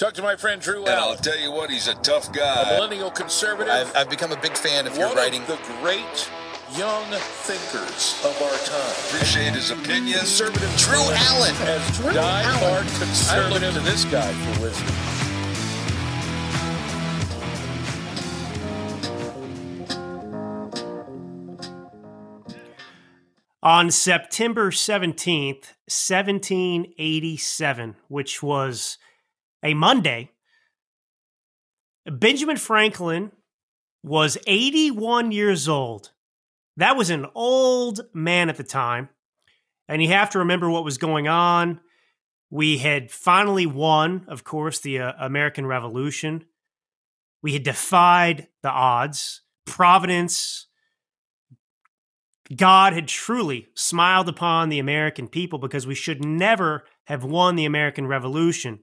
Talk to my friend Drew And I'll tell you what, he's a tough guy. a millennial conservative. I've, I've become a big fan of your one writing. of the great young thinkers of our time. Appreciate his opinion. Conservative Drew Allen. as Drew die-hard conservative. I look to this guy for wisdom. On September 17th, 1787, which was a Monday, Benjamin Franklin was 81 years old. That was an old man at the time. And you have to remember what was going on. We had finally won, of course, the uh, American Revolution. We had defied the odds. Providence, God had truly smiled upon the American people because we should never have won the American Revolution.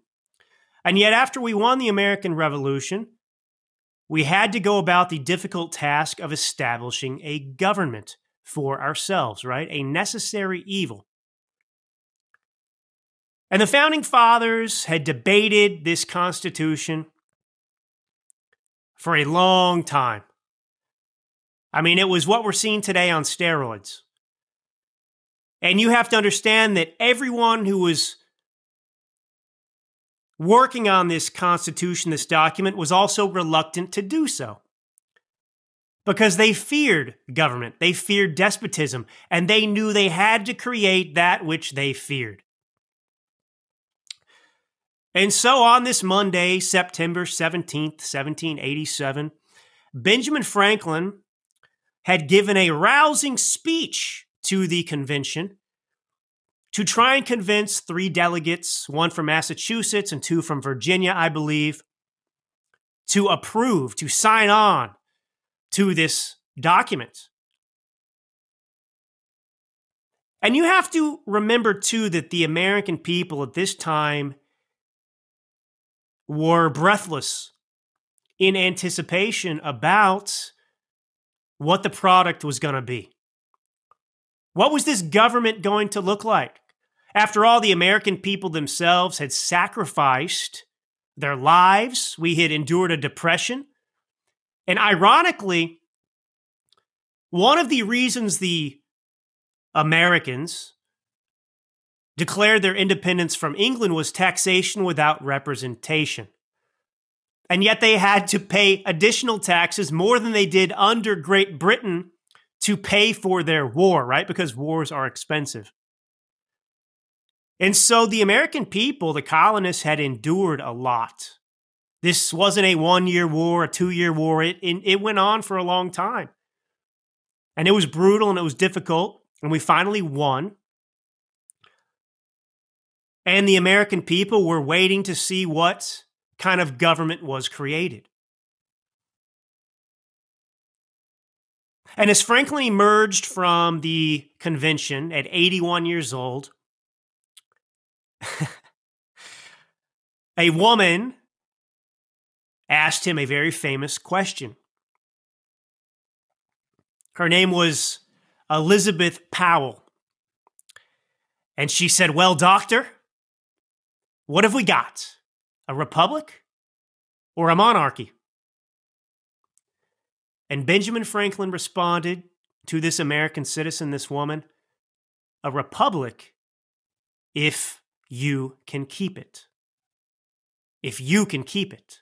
And yet, after we won the American Revolution, we had to go about the difficult task of establishing a government for ourselves, right? A necessary evil. And the founding fathers had debated this Constitution for a long time. I mean, it was what we're seeing today on steroids. And you have to understand that everyone who was working on this Constitution, this document, was also reluctant to do so. Because they feared government, they feared despotism, and they knew they had to create that which they feared. And so on this Monday, September 17th, 1787, Benjamin Franklin had given a rousing speech to the convention to try and convince three delegates, one from Massachusetts and two from Virginia, I believe, to approve, to sign on to this document. And you have to remember, too, that the American people at this time were breathless in anticipation about what the product was going to be. What was this government going to look like? After all, the American people themselves had sacrificed their lives. We had endured a depression. And ironically, one of the reasons the Americans declared their independence from England was taxation without representation. And yet they had to pay additional taxes more than they did under Great Britain to pay for their war, right? Because wars are expensive. And so the American people, the colonists, had endured a lot. This wasn't a one year war, a two year war. It, it, it went on for a long time. And it was brutal and it was difficult. And we finally won. And the American people were waiting to see what kind of government was created. And as Franklin emerged from the convention at 81 years old, a woman asked him a very famous question. Her name was Elizabeth Powell. And she said, Well, doctor, what have we got? A republic or a monarchy? And Benjamin Franklin responded to this American citizen, this woman, a republic if you can keep it. If you can keep it.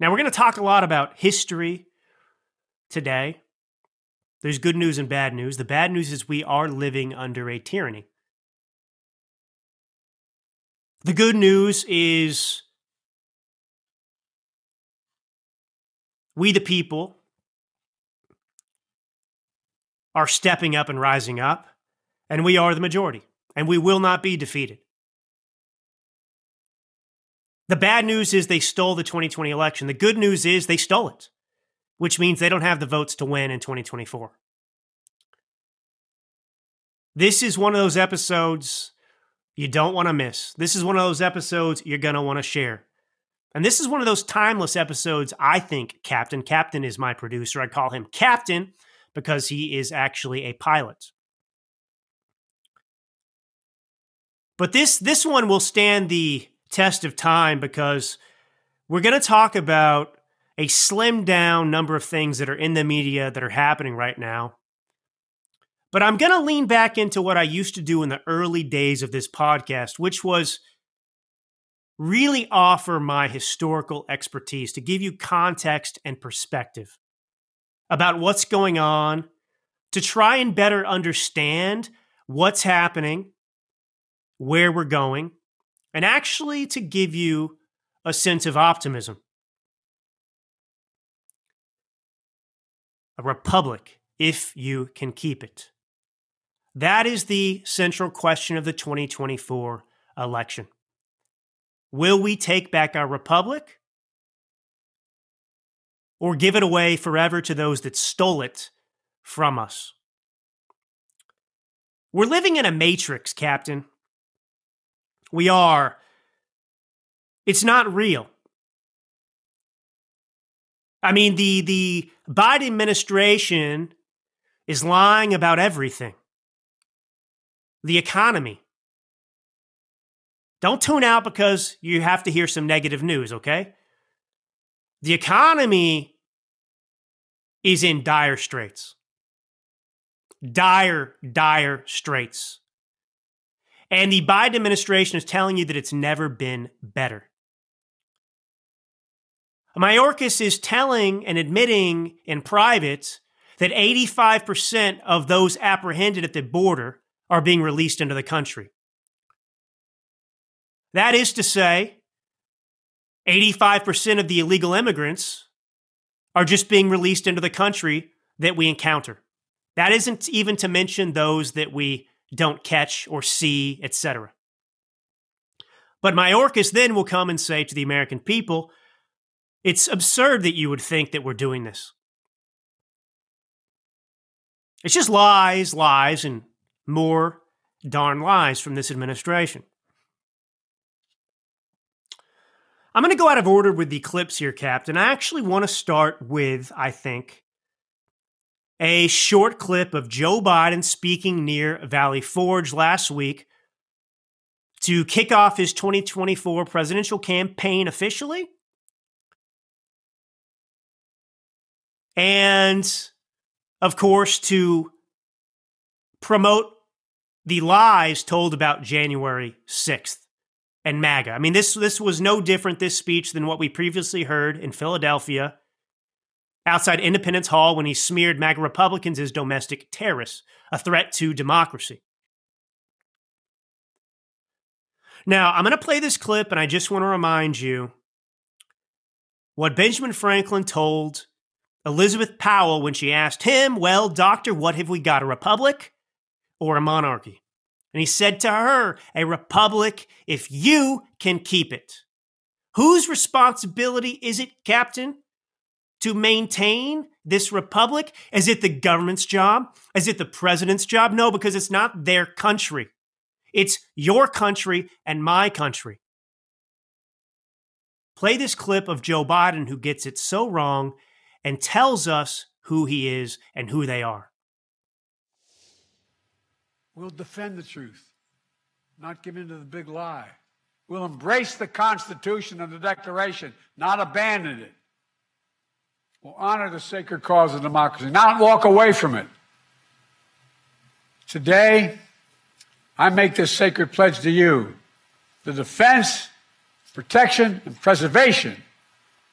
Now, we're going to talk a lot about history today. There's good news and bad news. The bad news is we are living under a tyranny. The good news is we, the people, are stepping up and rising up, and we are the majority, and we will not be defeated. The bad news is they stole the 2020 election. The good news is they stole it, which means they don't have the votes to win in 2024. This is one of those episodes you don't want to miss. This is one of those episodes you're going to want to share. And this is one of those timeless episodes, I think, Captain. Captain is my producer. I call him Captain because he is actually a pilot. But this this one will stand the test of time because we're going to talk about a slimmed down number of things that are in the media that are happening right now. But I'm going to lean back into what I used to do in the early days of this podcast, which was really offer my historical expertise to give you context and perspective about what's going on, to try and better understand what's happening, where we're going, and actually to give you a sense of optimism. A republic, if you can keep it. That is the central question of the 2024 election. Will we take back our republic or give it away forever to those that stole it from us? We're living in a matrix, Captain. We are. It's not real. I mean, the, the Biden administration is lying about everything. The economy, don't tune out because you have to hear some negative news, okay? The economy is in dire straits. Dire, dire straits. And the Biden administration is telling you that it's never been better. Mayorkas is telling and admitting in private that 85% of those apprehended at the border are being released into the country. That is to say, 85% of the illegal immigrants are just being released into the country that we encounter. That isn't even to mention those that we don't catch or see, etc. But Mayorkas then will come and say to the American people, it's absurd that you would think that we're doing this. It's just lies, lies, and more darn lies from this administration. I'm going to go out of order with the clips here, Captain. I actually want to start with, I think, a short clip of Joe Biden speaking near Valley Forge last week to kick off his 2024 presidential campaign officially. And, of course, to promote the lies told about January 6th and MAGA. I mean, this this was no different this speech than what we previously heard in Philadelphia outside Independence Hall when he smeared MAGA Republicans as domestic terrorists, a threat to democracy. Now, I'm going to play this clip and I just want to remind you what Benjamin Franklin told Elizabeth Powell when she asked him, Well, doctor, what have we got, a republic or a monarchy? And he said to her, A republic if you can keep it. Whose responsibility is it, Captain, to maintain this republic? Is it the government's job? Is it the president's job? No, because it's not their country. It's your country and my country. Play this clip of Joe Biden, who gets it so wrong and tells us who he is and who they are. We'll defend the truth, not give in to the big lie. We'll embrace the Constitution and the Declaration, not abandon it. We'll honor the sacred cause of democracy, not walk away from it. Today, I make this sacred pledge to you the defense, protection, and preservation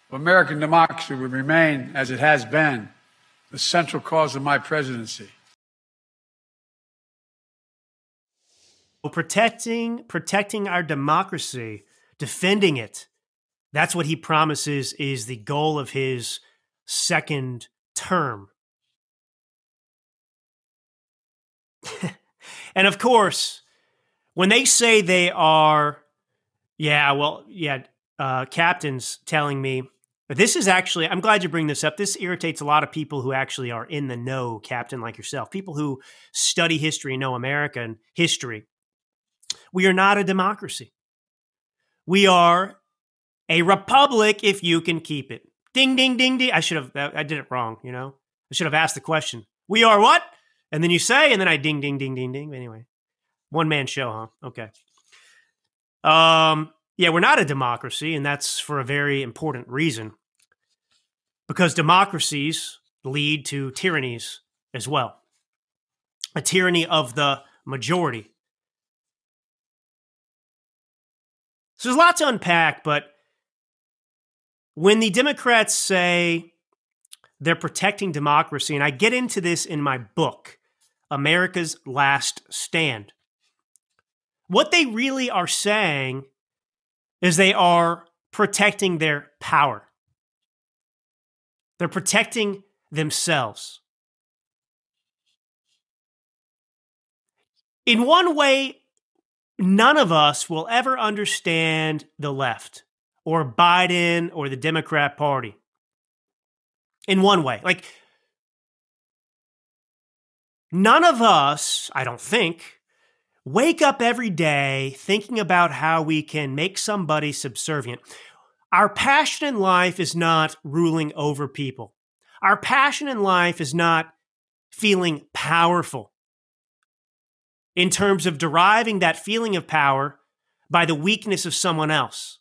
of American democracy will remain, as it has been, the central cause of my presidency. protecting protecting our democracy, defending it. That's what he promises is the goal of his second term. and of course, when they say they are, yeah, well, yeah, uh, captains telling me, this is actually, I'm glad you bring this up. This irritates a lot of people who actually are in the know, captain like yourself, people who study history and know American history. We are not a democracy. We are a republic if you can keep it. Ding, ding, ding, ding. I should have, I did it wrong, you know? I should have asked the question. We are what? And then you say, and then I ding, ding, ding, ding, ding. Anyway, one man show, huh? Okay. Um, yeah, we're not a democracy, and that's for a very important reason. Because democracies lead to tyrannies as well. A tyranny of the majority. So there's a lot to unpack, but when the Democrats say they're protecting democracy, and I get into this in my book, America's Last Stand, what they really are saying is they are protecting their power. They're protecting themselves. In one way, none of us will ever understand the left or Biden or the Democrat Party. In one way. Like, none of us, I don't think, wake up every day thinking about how we can make somebody subservient. Our passion in life is not ruling over people. Our passion in life is not feeling powerful in terms of deriving that feeling of power by the weakness of someone else,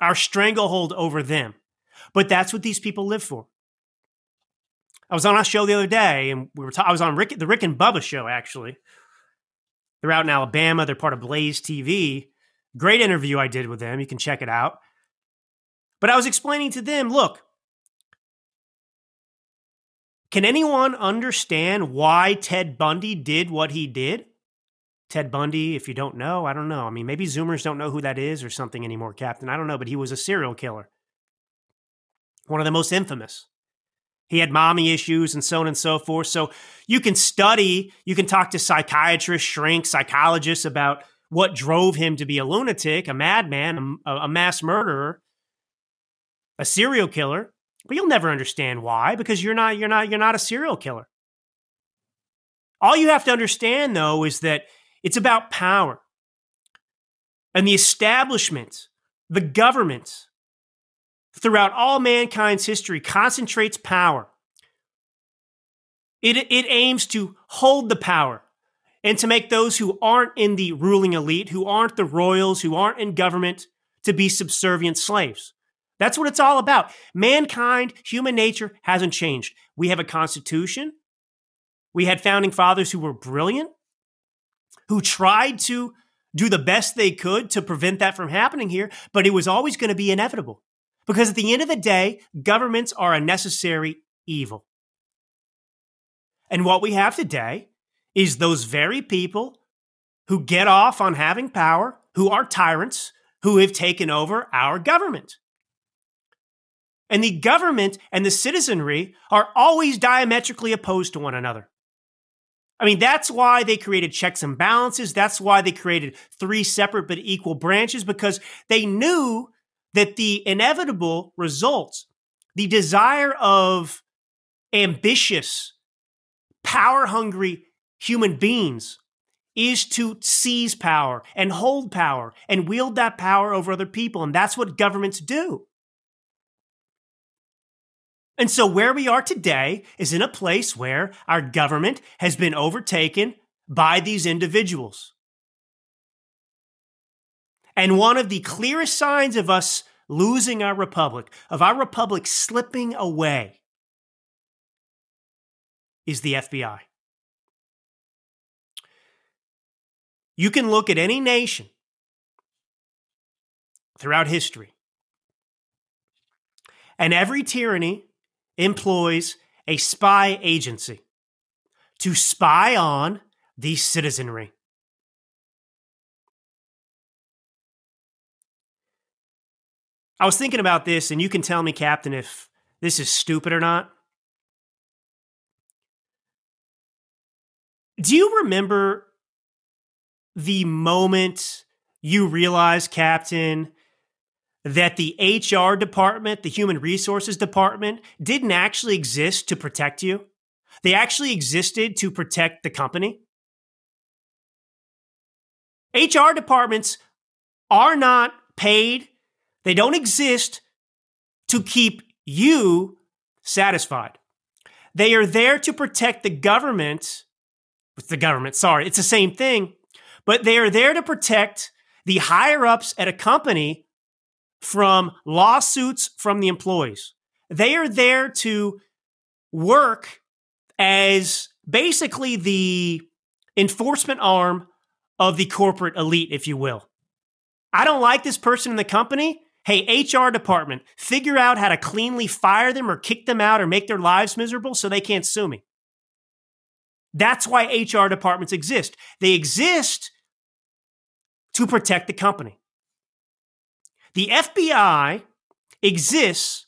our stranglehold over them. But that's what these people live for. I was on a show the other day, and we were ta- I was on Rick, the Rick and Bubba show actually, they're out in Alabama. They're part of Blaze TV. Great interview I did with them. You can check it out. But I was explaining to them look, can anyone understand why Ted Bundy did what he did? Ted Bundy, if you don't know, I don't know. I mean, maybe Zoomers don't know who that is or something anymore, Captain. I don't know, but he was a serial killer. One of the most infamous. He had mommy issues and so on and so forth. So you can study, you can talk to psychiatrists, shrinks, psychologists about what drove him to be a lunatic, a madman, a, a mass murderer, a serial killer. But you'll never understand why because you're not you're not you're not a serial killer. All you have to understand though is that it's about power. And the establishment, the government, throughout all mankind's history concentrates power. It, it aims to hold the power and to make those who aren't in the ruling elite, who aren't the royals, who aren't in government, to be subservient slaves. That's what it's all about. Mankind, human nature hasn't changed. We have a constitution. We had founding fathers who were brilliant, who tried to do the best they could to prevent that from happening here, but it was always going to be inevitable. Because at the end of the day, governments are a necessary evil. And what we have today is those very people who get off on having power, who are tyrants, who have taken over our government. And the government and the citizenry are always diametrically opposed to one another. I mean, that's why they created checks and balances. That's why they created three separate but equal branches because they knew that the inevitable results, the desire of ambitious, power hungry human beings is to seize power and hold power and wield that power over other people. And that's what governments do. And so, where we are today is in a place where our government has been overtaken by these individuals. And one of the clearest signs of us losing our republic, of our republic slipping away, is the FBI. You can look at any nation throughout history, and every tyranny employs a spy agency to spy on the citizenry. I was thinking about this, and you can tell me, Captain, if this is stupid or not. Do you remember the moment you realized, Captain, that the HR department, the human resources department, didn't actually exist to protect you? They actually existed to protect the company. HR departments are not paid they don't exist to keep you satisfied. They are there to protect the government. With the government, sorry, it's the same thing, but they are there to protect the higher ups at a company from lawsuits from the employees. They are there to work as basically the enforcement arm of the corporate elite, if you will. I don't like this person in the company. Hey, HR department, figure out how to cleanly fire them or kick them out or make their lives miserable so they can't sue me. That's why HR departments exist. They exist to protect the company. The FBI exists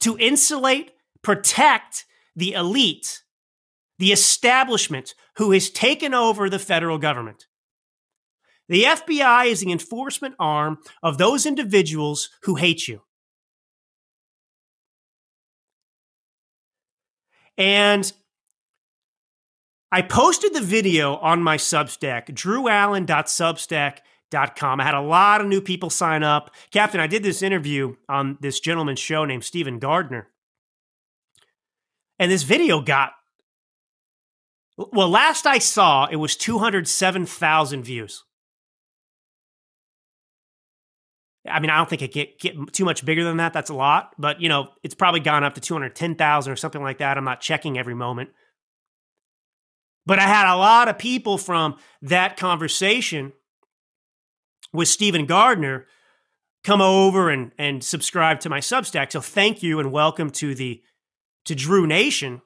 to insulate, protect the elite, the establishment who has taken over the federal government. The FBI is the enforcement arm of those individuals who hate you. And I posted the video on my Substack, drewallen.substack.com. I had a lot of new people sign up. Captain, I did this interview on this gentleman's show named Stephen Gardner. And this video got, well, last I saw, it was 207,000 views. I mean, I don't think it get get too much bigger than that. That's a lot, but you know, it's probably gone up to two hundred ten thousand or something like that. I'm not checking every moment, but I had a lot of people from that conversation with Stephen Gardner come over and and subscribe to my Substack. So thank you and welcome to the to Drew Nation.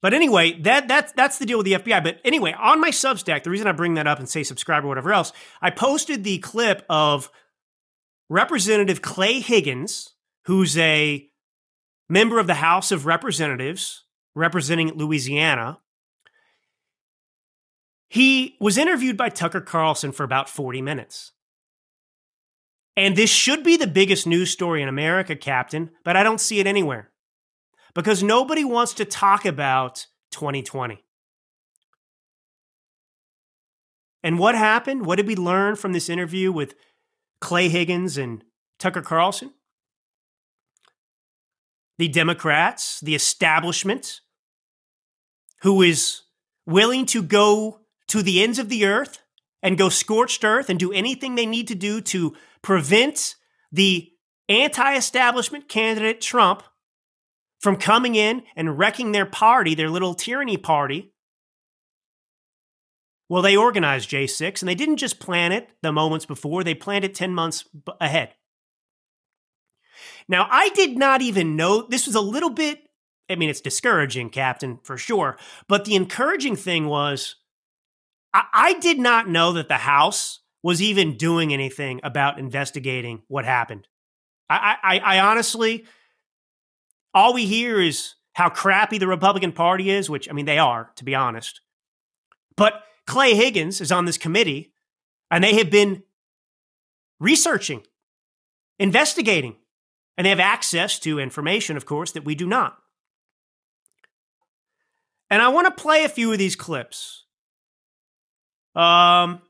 But anyway, that that's that's the deal with the FBI. But anyway, on my Substack, the reason I bring that up and say subscribe or whatever else, I posted the clip of Representative Clay Higgins, who's a member of the House of Representatives representing Louisiana. He was interviewed by Tucker Carlson for about 40 minutes. And this should be the biggest news story in America, Captain, but I don't see it anywhere because nobody wants to talk about 2020. And what happened? What did we learn from this interview with Clay Higgins and Tucker Carlson? The Democrats, the establishment, who is willing to go to the ends of the earth and go scorched earth and do anything they need to do to prevent the anti establishment candidate Trump from coming in and wrecking their party, their little tyranny party. Well, they organized J6 and they didn't just plan it the moments before, they planned it 10 months ahead. Now, I did not even know this was a little bit, I mean, it's discouraging, Captain, for sure. But the encouraging thing was I, did not know that the House was even doing anything about investigating what happened. I, I, I honestly, all we hear is how crappy the Republican Party is, which, I mean, they are, to be honest. But Clay Higgins is on this committee, and they have been researching, investigating, and they have access to information, of course, that we do not. And I want to play a few of these clips um,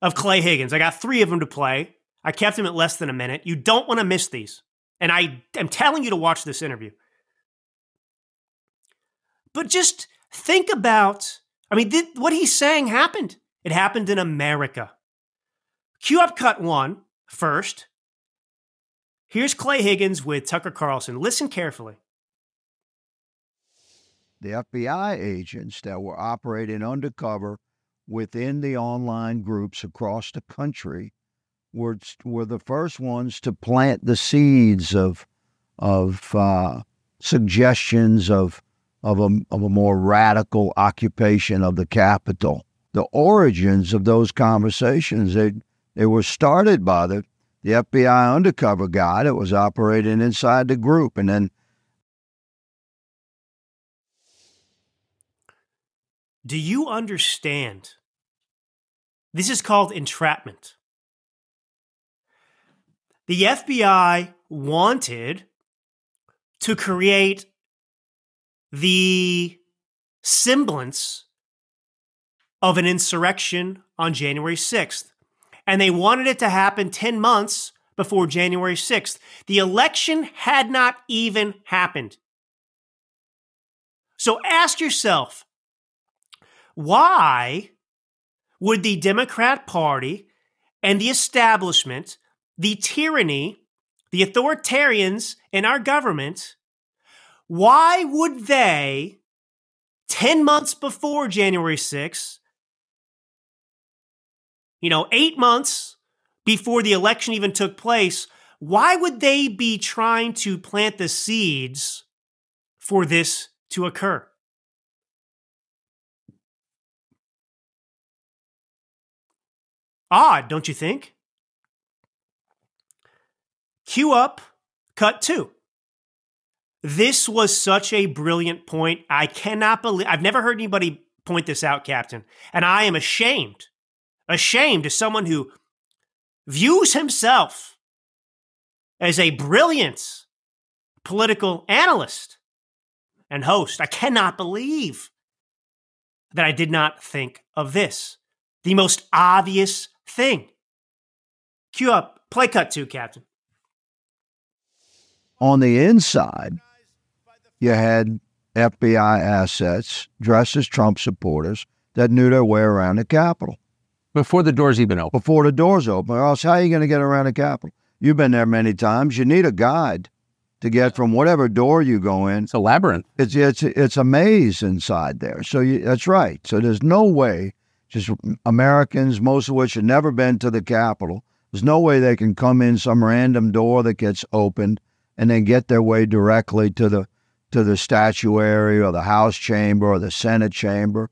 of Clay Higgins. I got three of them to play. I kept them at less than a minute. You don't want to miss these. And I am telling you to watch this interview. But just think about I mean, what he's saying happened. It happened in America. Cue up cut one first. Here's Clay Higgins with Tucker Carlson. Listen carefully. The FBI agents that were operating undercover within the online groups across the country were were the first ones to plant the seeds of of uh, suggestions of of a of a more radical occupation of the capital. The origins of those conversations they they were started by the the FBI undercover guy that was operating inside the group, and then. Do you understand? This is called entrapment the FBI wanted to create the semblance of an insurrection on January 6th. And they wanted it to happen 10 months before January 6th. The election had not even happened. So ask yourself why would the Democrat Party and the establishment, the tyranny, the authoritarians in our government, why would they, 10 months before January 6th, you know, eight months before the election even took place, why would they be trying to plant the seeds for this to occur? Odd, don't you think? Cue up, cut two. This was such a brilliant point. I cannot believe I've never heard anybody point this out, Captain. And I am ashamed, ashamed as someone who views himself as a brilliant political analyst and host. I cannot believe that I did not think of this. The most obvious thing. Cue up, play cut two, Captain. On the inside, you had FBI assets dressed as Trump supporters that knew their way around the Capitol. Before the doors even open. Before the doors open. Or else, how are you going to get around the Capitol? You've been there many times. You need a guide to get from whatever door you go in. It's a labyrinth. It's it's it's a maze inside there. So you, that's right. So there's no way just Americans, most of which have never been to the Capitol. There's no way they can come in some random door that gets opened and then get their way directly to the to the statuary or the House chamber or the Senate chamber.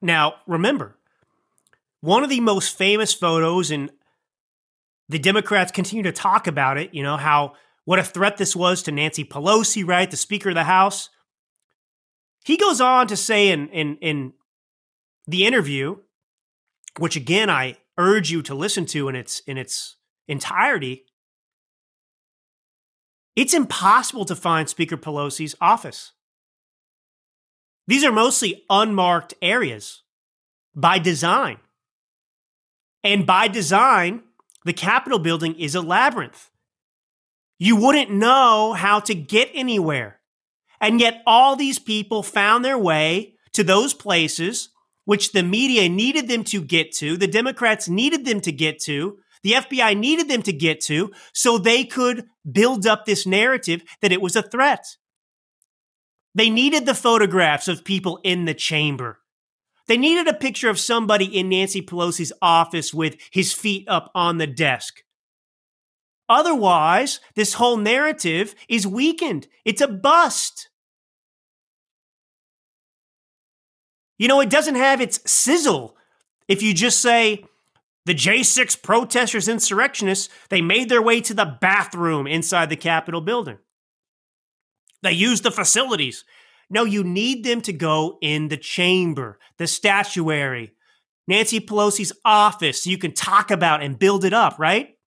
Now, remember, one of the most famous photos, and the Democrats continue to talk about it, you know, how what a threat this was to Nancy Pelosi, right? The Speaker of the House. He goes on to say in, in, in the interview, which again I urge you to listen to in its in its entirety, it's impossible to find Speaker Pelosi's office. These are mostly unmarked areas by design. And by design, the Capitol building is a labyrinth. You wouldn't know how to get anywhere. And yet, all these people found their way to those places which the media needed them to get to, the Democrats needed them to get to, the FBI needed them to get to, so they could build up this narrative that it was a threat. They needed the photographs of people in the chamber. They needed a picture of somebody in Nancy Pelosi's office with his feet up on the desk. Otherwise, this whole narrative is weakened. It's a bust. You know, it doesn't have its sizzle if you just say the J6 protesters, insurrectionists, they made their way to the bathroom inside the Capitol building. They used the facilities. No, you need them to go in the chamber, the statuary, Nancy Pelosi's office, so you can talk about and build it up, right?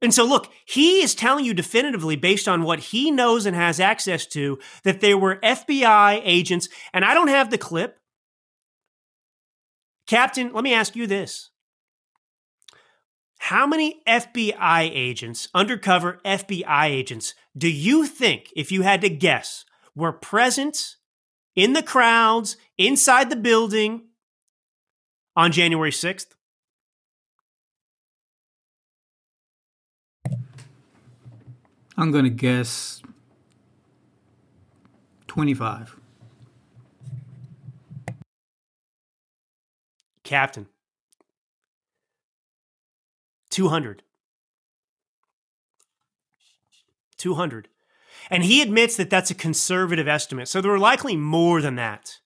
And so, look, he is telling you definitively, based on what he knows and has access to, that there were FBI agents. And I don't have the clip. Captain, let me ask you this. How many FBI agents, undercover FBI agents, do you think, if you had to guess, were present in the crowds inside the building on January 6th? I'm going to guess 25. Captain. 200. 200. And he admits that that's a conservative estimate. So there were likely more than that.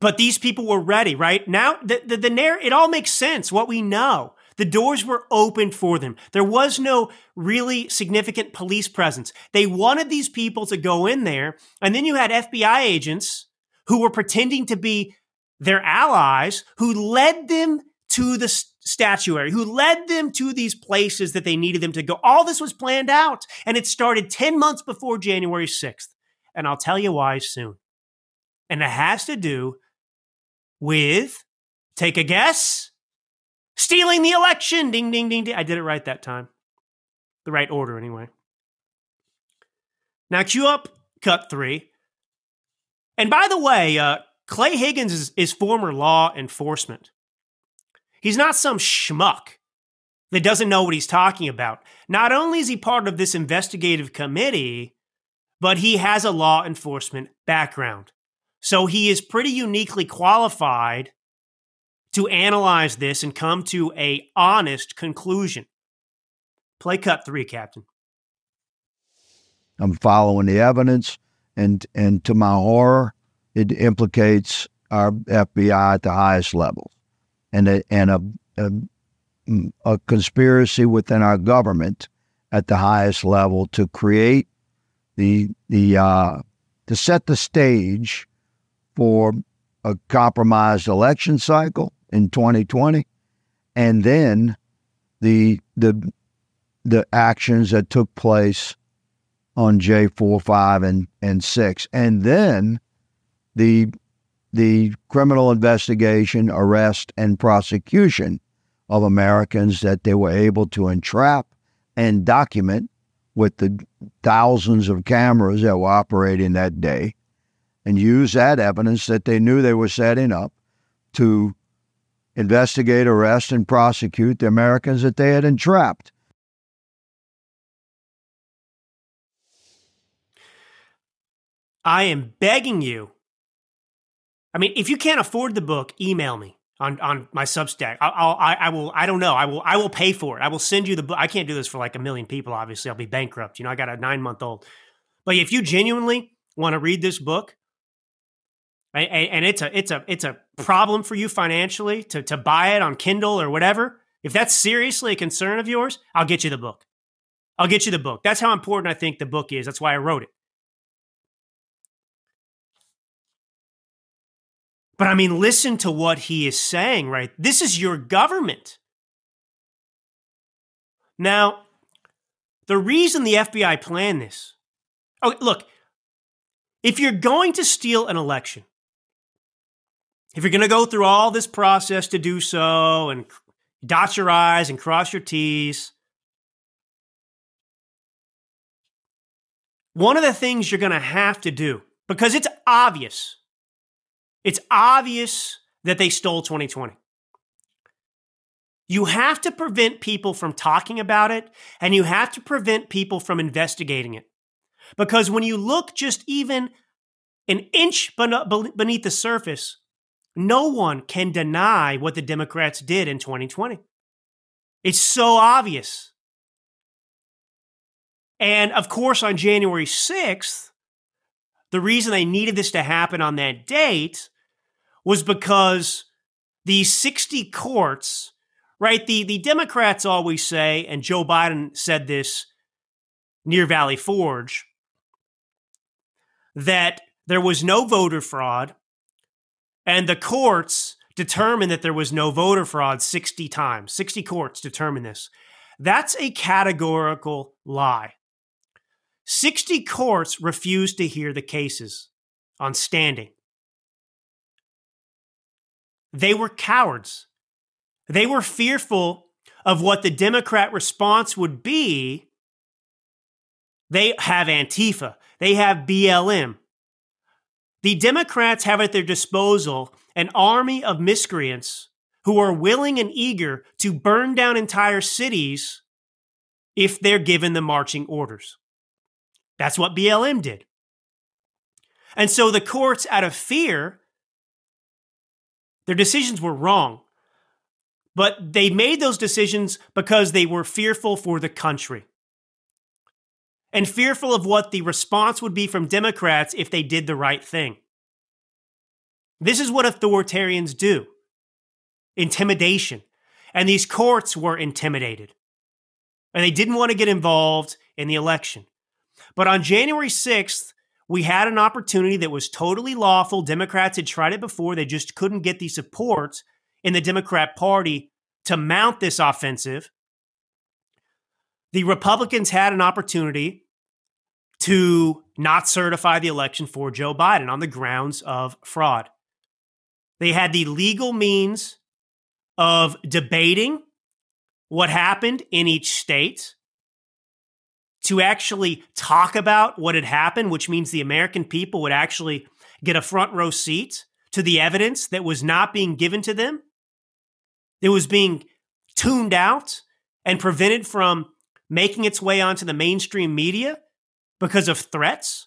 But these people were ready, right? Now, the, the, the narr- it all makes sense, what we know. The doors were opened for them. There was no really significant police presence. They wanted these people to go in there. And then you had FBI agents who were pretending to be their allies who led them to the statuary, who led them to these places that they needed them to go. All this was planned out. And it started 10 months before January 6th. And I'll tell you why soon. And it has to do with, take a guess, stealing the election. Ding, ding, ding, ding. I did it right that time. the right order anyway. Now cue up cut three. And by the way, uh, Clay Higgins is, is former law enforcement. He's not some schmuck that doesn't know what he's talking about. Not only is he part of this investigative committee, but he has a law enforcement background. So he is pretty uniquely qualified to analyze this and come to a honest conclusion. Play cut 3, Captain. I'm following the evidence and and to my horror, it implicates our FBI at the highest level, and a, and a, a, a conspiracy within our government at the highest level to create the the uh, to set the stage for a compromised election cycle in 2020, and then the the the actions that took place on J4, 5, and, and 6. And then the, the criminal investigation, arrest, and prosecution of Americans that they were able to entrap and document with the thousands of cameras that were operating that day and use that evidence that they knew they were setting up to investigate, arrest, and prosecute the Americans that they had entrapped. I am begging you. I mean, if you can't afford the book, email me on, on my Substack. I'll, I'll, I, I will. I don't know. I will. I will pay for it. I will send you the book. I can't do this for like a million people. Obviously, I'll be bankrupt. You know, I got a nine month old. But if you genuinely want to read this book, and it's a it's a it's a problem for you financially to to buy it on Kindle or whatever. If that's seriously a concern of yours, I'll get you the book. I'll get you the book. That's how important I think the book is. That's why I wrote it. But I mean, listen to what he is saying, right? This is your government. Now, the reason the FBI planned this, okay, look, if you're going to steal an election, if you're going to go through all this process to do so and dot your I's and cross your T's, one of the things you're going to have to do, because it's obvious it's obvious that they stole 2020. You have to prevent people from talking about it, and you have to prevent people from investigating it. Because when you look just even an inch beneath the surface, no one can deny what the Democrats did in 2020. It's so obvious. And of course, on January 6th, the reason they needed this to happen on that date was because these 60 courts, right? The, the Democrats always say, and Joe Biden said this near Valley Forge, that there was no voter fraud, and the courts determined that there was no voter fraud 60 times. 60 courts determined this. That's a categorical lie. 60 courts refused to hear the cases on standing. They were cowards. They were fearful of what the Democrat response would be. They have Antifa, they have BLM. The Democrats have at their disposal an army of miscreants who are willing and eager to burn down entire cities if they're given the marching orders. That's what BLM did. And so the courts, out of fear, their decisions were wrong. But they made those decisions because they were fearful for the country and fearful of what the response would be from Democrats if they did the right thing. This is what authoritarians do intimidation. And these courts were intimidated. And they didn't want to get involved in the election. But on January 6th, we had an opportunity that was totally lawful. Democrats had tried it before, they just couldn't get the support in the Democrat Party to mount this offensive. The Republicans had an opportunity to not certify the election for Joe Biden on the grounds of fraud. They had the legal means of debating what happened in each state to actually talk about what had happened, which means the American people would actually get a front row seat to the evidence that was not being given to them. It was being tuned out and prevented from making its way onto the mainstream media because of threats.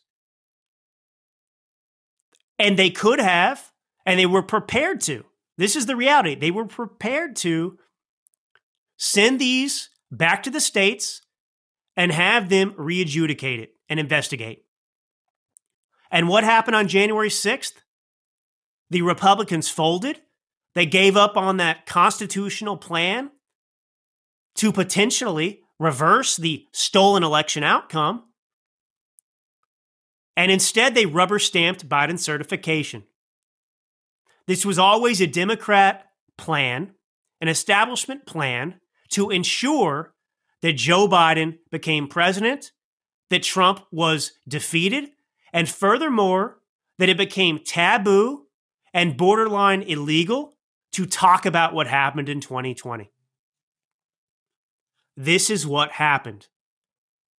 And they could have, and they were prepared to. This is the reality. They were prepared to send these back to the states and have them re-adjudicate it and investigate. And what happened on January 6th? The Republicans folded. They gave up on that constitutional plan to potentially reverse the stolen election outcome. And instead, they rubber stamped Biden's certification. This was always a Democrat plan, an establishment plan to ensure that Joe Biden became president, that Trump was defeated, and furthermore, that it became taboo and borderline illegal to talk about what happened in 2020. This is what happened.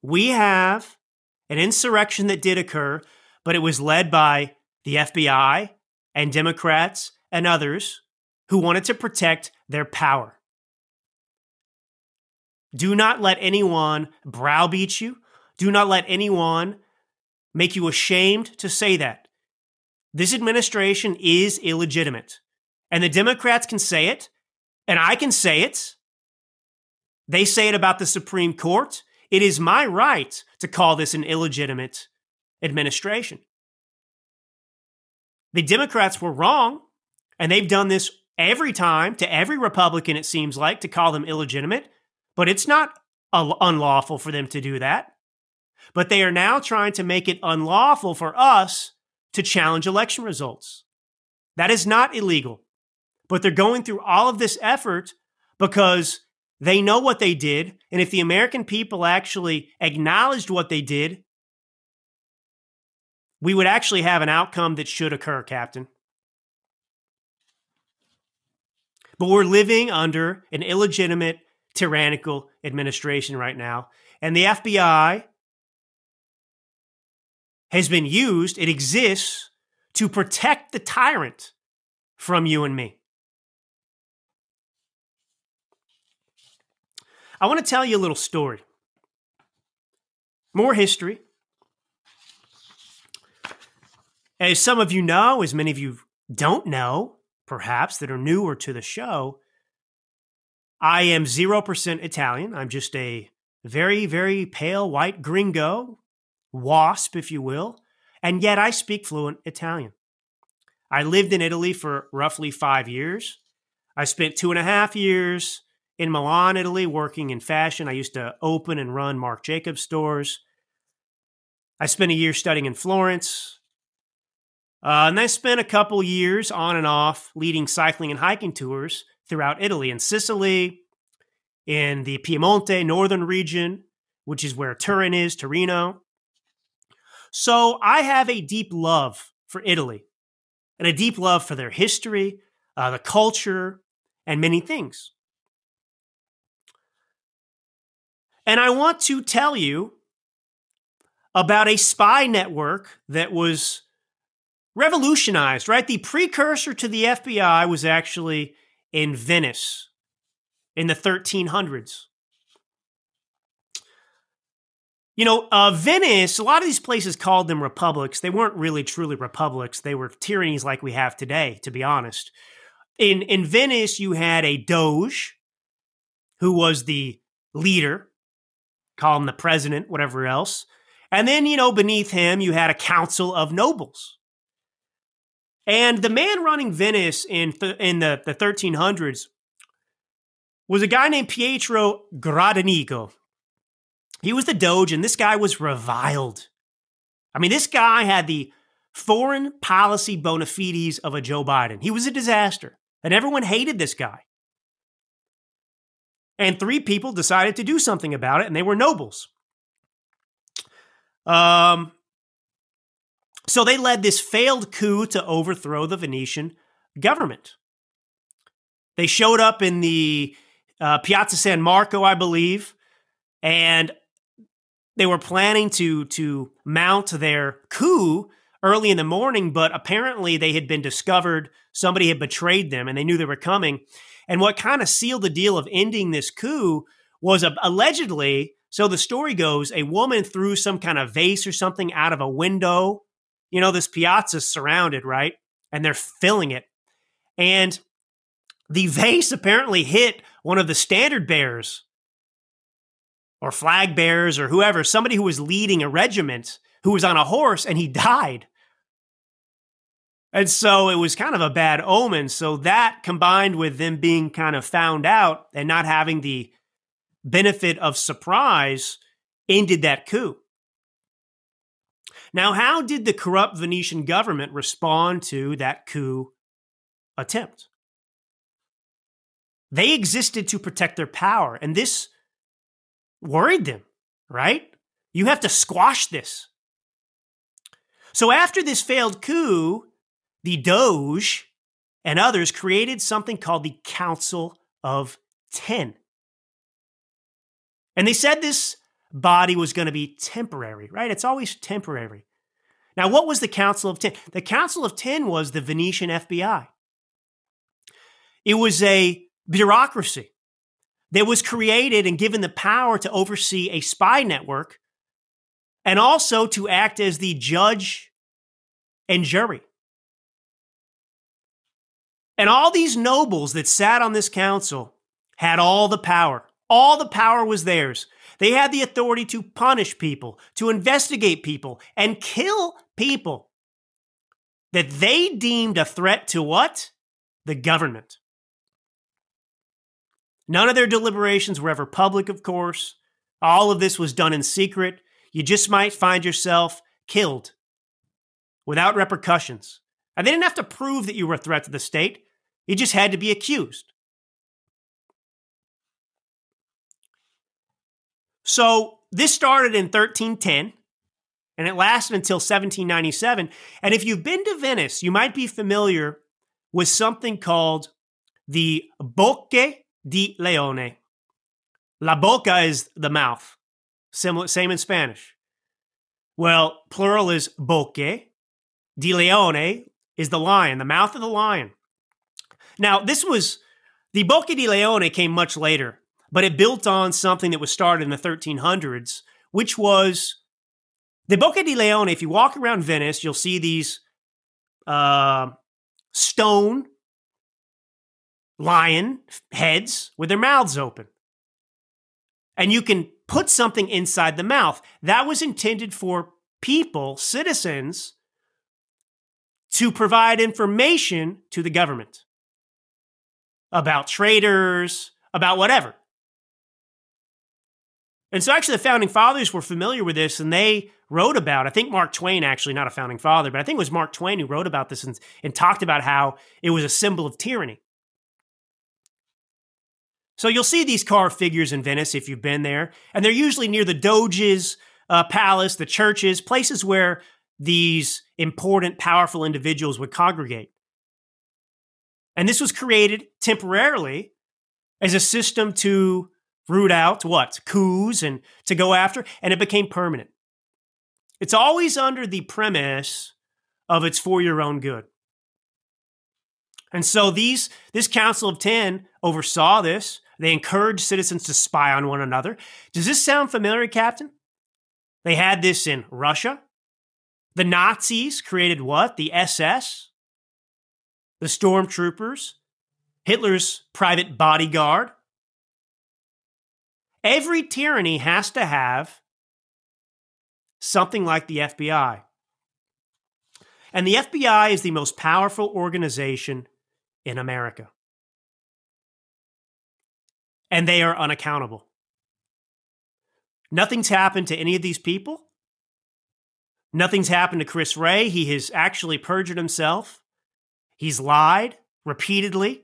We have an insurrection that did occur, but it was led by the FBI and Democrats and others who wanted to protect their power. Do not let anyone browbeat you. Do not let anyone make you ashamed to say that. This administration is illegitimate. And the Democrats can say it, and I can say it. They say it about the Supreme Court. It is my right to call this an illegitimate administration. The Democrats were wrong, and they've done this every time to every Republican, it seems like, to call them illegitimate. But it's not unlawful for them to do that. But they are now trying to make it unlawful for us to challenge election results. That is not illegal. But they're going through all of this effort because they know what they did. And if the American people actually acknowledged what they did, we would actually have an outcome that should occur, Captain. But we're living under an illegitimate tyrannical administration right now. And the FBI has been used, it exists to protect the tyrant from you and me. I want to tell you a little story. More history. As some of you know, as many of you don't know, perhaps that are newer to the show, I am 0% Italian. I'm just a very, very pale white gringo, wasp, if you will, and yet I speak fluent Italian. I lived in Italy for roughly five years. I spent two and a half years in Milan, Italy, working in fashion. I used to open and run Marc Jacobs stores. I spent a year studying in Florence. Uh, and I spent a couple years on and off leading cycling and hiking tours throughout Italy in Sicily, in the Piemonte northern region, which is where Turin is, Torino. So I have a deep love for Italy and a deep love for their history, uh, the culture, and many things. And I want to tell you about a spy network that was revolutionized, right? The precursor to the FBI was actually in Venice in the 1300s. You know, uh, Venice, a lot of these places called them republics. They weren't really truly republics. They were tyrannies like we have today, to be honest. In, in Venice, you had a Doge who was the leader, call him the president, whatever else. And then, you know, beneath him, you had a council of nobles. And the man running Venice in th- in the, the 1300s was a guy named Pietro Gradenigo. He was the Doge, and this guy was reviled. I mean, this guy had the foreign policy bona fides of a Joe Biden. He was a disaster, and everyone hated this guy. And three people decided to do something about it, and they were nobles. Um, so they led this failed coup to overthrow the Venetian government. They showed up in the uh, Piazza San Marco, I believe, and they were planning to to mount their coup early in the morning, but apparently they had been discovered. Somebody had betrayed them, and they knew they were coming. And what kind of sealed the deal of ending this coup was uh, allegedly. So the story goes, a woman threw some kind of vase or something out of a window. You know, this piazza's surrounded, right? And they're filling it. And the vase apparently hit one of the standard bearers or flag bearers or whoever, somebody who was leading a regiment who was on a horse and he died. And so it was kind of a bad omen. So that combined with them being kind of found out and not having the benefit of surprise ended that coup. Now, how did the corrupt Venetian government respond to that coup attempt? They existed to protect their power, and this worried them, right? You have to squash this. So after this failed coup, the Doge and others created something called the Council of Ten. And they said this body was going to be temporary, right? It's always temporary. Now, what was the Council of Ten? The Council of Ten was the Venetian FBI. It was a bureaucracy that was created and given the power to oversee a spy network and also to act as the judge and jury. And all these nobles that sat on this council had all the power. All the power was theirs. They had the authority to punish people, to investigate people, and kill people that they deemed a threat to what? The government. None of their deliberations were ever public, of course. All of this was done in secret. You just might find yourself killed without repercussions. And they didn't have to prove that you were a threat to the state, you just had to be accused. So this started in 1310 and it lasted until 1797. And if you've been to Venice, you might be familiar with something called the Bocche di Leone. La boca is the mouth, similar, same in Spanish. Well, plural is bocche. Di Leone is the lion, the mouth of the lion. Now, this was the Bocca di Leone came much later, but it built on something that was started in the 1300s, which was the Bocca di Leone. If you walk around Venice, you'll see these uh, stone lion heads with their mouths open. And you can put something inside the mouth. That was intended for people, citizens, to provide information to the government about traders, about whatever. And so, actually, the founding fathers were familiar with this and they wrote about, I think Mark Twain, actually, not a founding father, but I think it was Mark Twain who wrote about this and, and talked about how it was a symbol of tyranny. So you'll see these carved figures in Venice if you've been there, and they're usually near the Doge's uh, palace, the churches, places where these important, powerful individuals would congregate. And this was created temporarily as a system to root out what? Coups and to go after, and it became permanent. It's always under the premise of it's for your own good. And so these this Council of Ten oversaw this. They encouraged citizens to spy on one another. Does this sound familiar, Captain? They had this in Russia. The Nazis created what? The SS, the stormtroopers, Hitler's private bodyguard. Every tyranny has to have something like the FBI. And the FBI is the most powerful organization in America and they are unaccountable. Nothing's happened to any of these people. Nothing's happened to Chris Wray. He has actually perjured himself. He's lied repeatedly.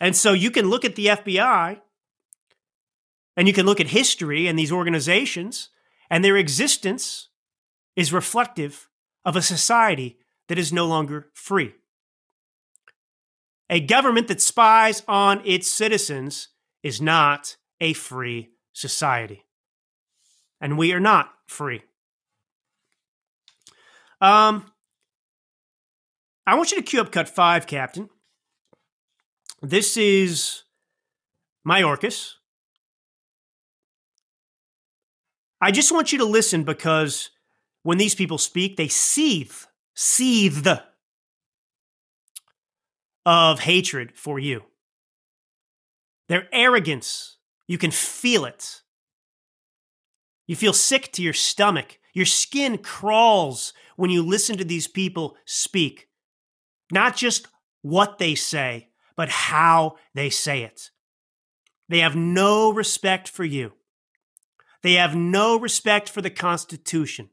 And so you can look at the FBI and you can look at history and these organizations, and their existence is reflective of a society that is no longer free. A government that spies on its citizens is not a free society. And we are not free. Um, I want you to cue up cut five, Captain. This is my Mayorkas. I just want you to listen because when these people speak, they seethe, seethe of hatred for you. Their arrogance, you can feel it. You feel sick to your stomach. Your skin crawls when you listen to these people speak. Not just what they say, but how they say it. They have no respect for you. They have no respect for the Constitution.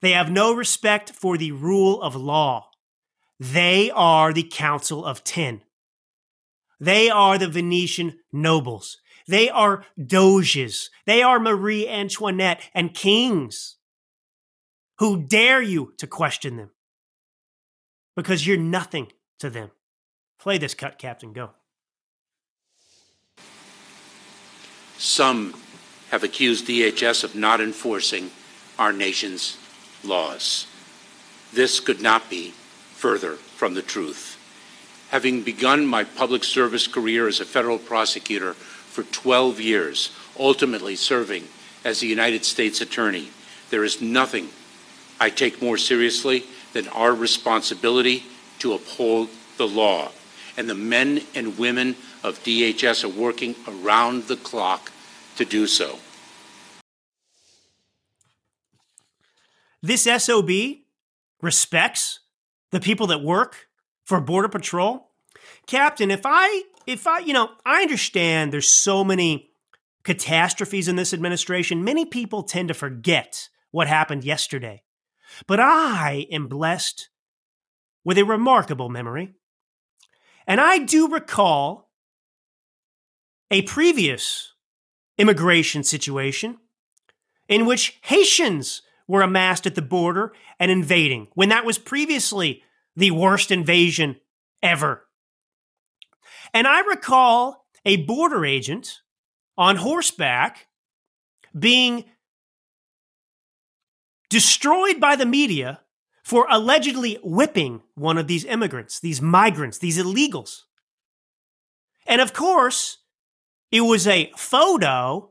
They have no respect for the rule of law. They are the Council of Ten. They are the Venetian nobles. They are doges. They are Marie Antoinette and kings who dare you to question them because you're nothing to them. Play this cut, Captain. Go. Some have accused DHS of not enforcing our nation's laws. This could not be further from the truth. Having begun my public service career as a federal prosecutor for 12 years, ultimately serving as the United States Attorney, there is nothing I take more seriously than our responsibility to uphold the law. And the men and women of DHS are working around the clock to do so. This SOB respects the people that work for Border Patrol. Captain, if I, if I, you know, I understand there's so many catastrophes in this administration. Many people tend to forget what happened yesterday. But I am blessed with a remarkable memory. And I do recall a previous immigration situation in which Haitians were amassed at the border and invading, when that was previously the worst invasion ever. And I recall a border agent on horseback being destroyed by the media for allegedly whipping one of these immigrants, these migrants, these illegals. And of course, it was a photo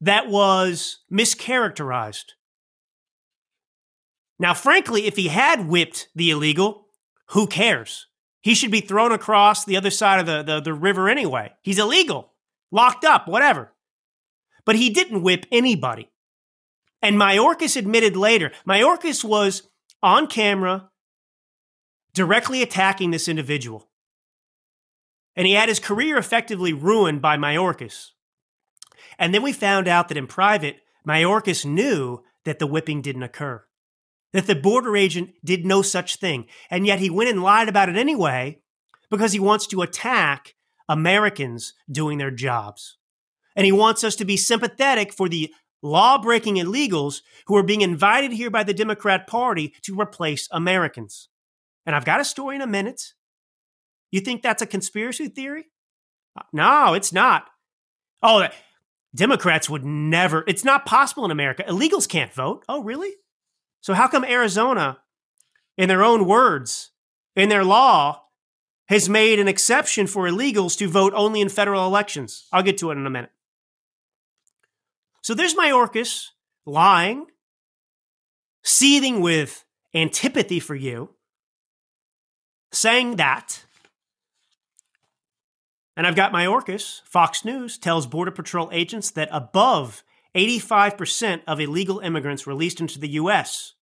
that was mischaracterized. Now, frankly, if he had whipped the illegal, who cares? He should be thrown across the other side of the, the, the river anyway. He's illegal, locked up, whatever. But he didn't whip anybody. And Mayorkas admitted later, Mayorkas was on camera directly attacking this individual. And he had his career effectively ruined by Mayorkas. And then we found out that in private, Mayorkas knew that the whipping didn't occur, that the border agent did no such thing. And yet he went and lied about it anyway because he wants to attack Americans doing their jobs. And he wants us to be sympathetic for the law breaking illegals who are being invited here by the Democrat Party to replace Americans. And I've got a story in a minute. You think that's a conspiracy theory? Uh, no, it's not. Oh, Democrats would never, it's not possible in America. Illegals can't vote. Oh, really? So how come Arizona, in their own words, in their law, has made an exception for illegals to vote only in federal elections? I'll get to it in a minute. So there's Mayorkas lying, seething with antipathy for you, saying that. And I've got Mayorkas, Fox News tells Border Patrol agents that above 85% of illegal immigrants released into the U.S.